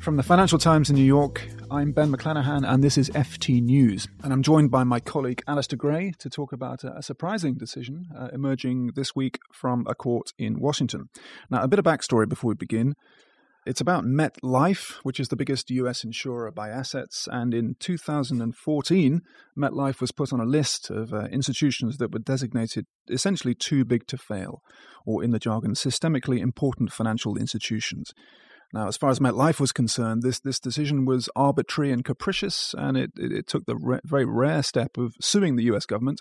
From the Financial Times in New York, I'm Ben McLannahan, and this is FT News. And I'm joined by my colleague Alistair Gray to talk about a, surprising decision uh, emerging this week from a court in Washington. Now, a bit of backstory before we begin. It's about MetLife, which is the biggest US insurer by assets. And in 2014, MetLife was put on a list of uh, institutions that were designated essentially too big to fail, or in the jargon, systemically important financial institutions. Now, as far as MetLife was concerned, this, this decision was arbitrary and capricious, and it, it, it took the re- very rare step of suing the US government,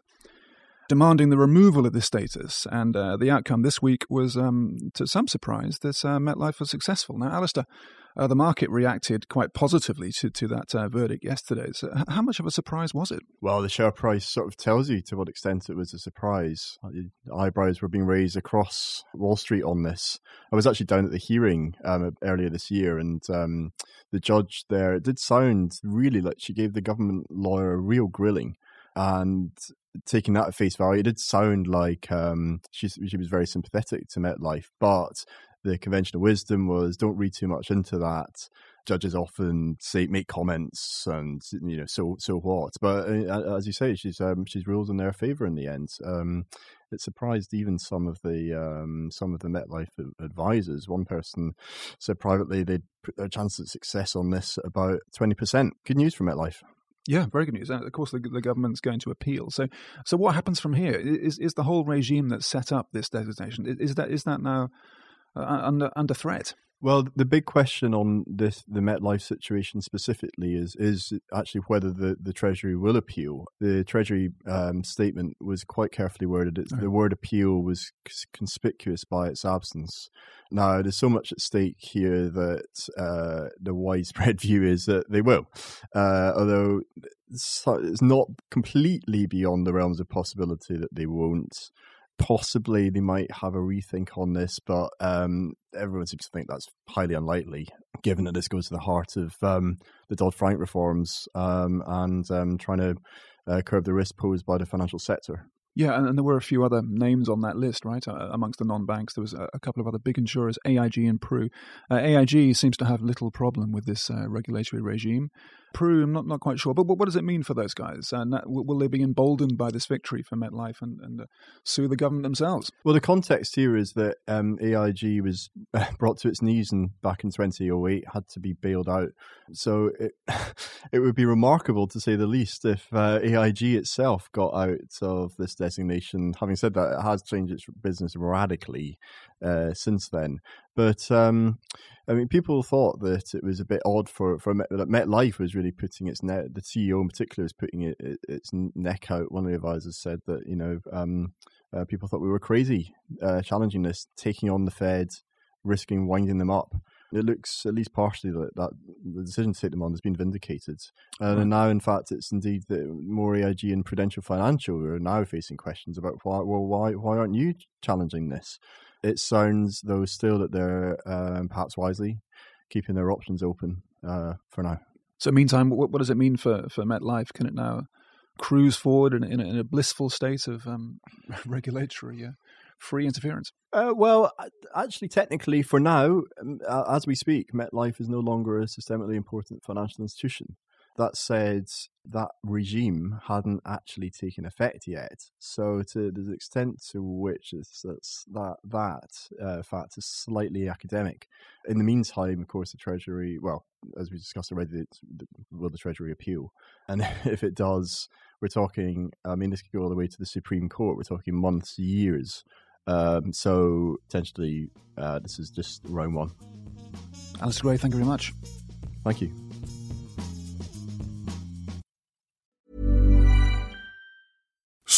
demanding the removal of this status. And uh, the outcome this week was, um, to some surprise, that uh, MetLife was successful. Now, Alistair, uh, the market reacted quite positively to, to that uh, verdict yesterday. So, how much of a surprise was it? Well, the share price sort of tells you to what extent it was a surprise. Eyebrows were being raised across Wall Street on this. I was actually down at the hearing um, earlier this year, and um, the judge there, it did sound really like she gave the government lawyer a real grilling. And taking that at face value, it did sound like um, she, she was very sympathetic to MetLife, but the conventional wisdom was don't read too much into that. Judges often say make comments and you know so so what, but uh, as you say, she's um, she's ruled in their favour in the end. Um, it surprised even some of the um, some of the MetLife advisors. One person said privately they'd put their chance of success on this about twenty percent. Good news for MetLife. Yeah, very good news. Of course, the, the, government's going to appeal. So, so what happens from here? Is is the whole regime that set up this designation is that is that now uh, under under threat. Well, the big question on this, the MetLife situation specifically, is is actually whether the, the Treasury will appeal. The Treasury um, statement was quite carefully worded. Right. The word appeal was conspicuous by its absence. Now, there's so much at stake here that uh, the widespread view is that they will, uh, although it's not completely beyond the realms of possibility that they won't possibly they might have a rethink on this, but um, everyone seems to think that's highly unlikely, given that this goes to the heart of um, the Dodd Frank reforms um, and um, trying to uh, curb the risk posed by the financial sector. Yeah, and, and, there were a few other names on that list, right? Uh, amongst the non-banks, there was a, a, couple of other big insurers, AIG and Pru. Uh, AIG seems to have little problem with this uh, regulatory regime. Pru, I'm not, not quite sure. But, but what does it mean for those guys? And that, will they be emboldened by this victory for MetLife and, and uh, sue the government themselves? Well, the context here is that um, AIG was brought to its knees and back in 2008 had to be bailed out. So it, it would be remarkable, to say the least, if uh, AIG itself got out of this designation. Having said that, it has changed its business radically uh, since then. But um, I mean, people thought that it was a bit odd for for Met, that MetLife was really putting its net. The CEO in particular was putting it, it, its neck out. One of the advisors said that you know um, uh, people thought we were crazy uh, challenging this, taking on the Fed, risking winding them up. It looks at least partially that, that the decision to take them on has been vindicated, and now, in fact, it's indeed that more AIG and Prudential Financial are now facing questions about why. Well, why why aren't you challenging this? It sounds though still that they're um, perhaps wisely keeping their options open uh, for now. So, meantime, what, what, does it mean for for MetLife? Can it now cruise forward in, in, a, in a blissful state of um, regulatory uh, free interference? Uh, well, actually, technically, for now, as we speak, MetLife is no longer a systemically important financial institution. That said, that regime hadn't actually taken effect yet. So, to the extent to which it's, it's that that uh, fact is slightly academic. In the meantime, of course, the Treasury, well, as we discussed already, will the Treasury appeal? And if it does, we're talking. I mean, this could go all the way to the Supreme Court. We're talking months, years. Um, so potentially, uh, this is just round one. Alistair Gray, thank you very much. Thank you.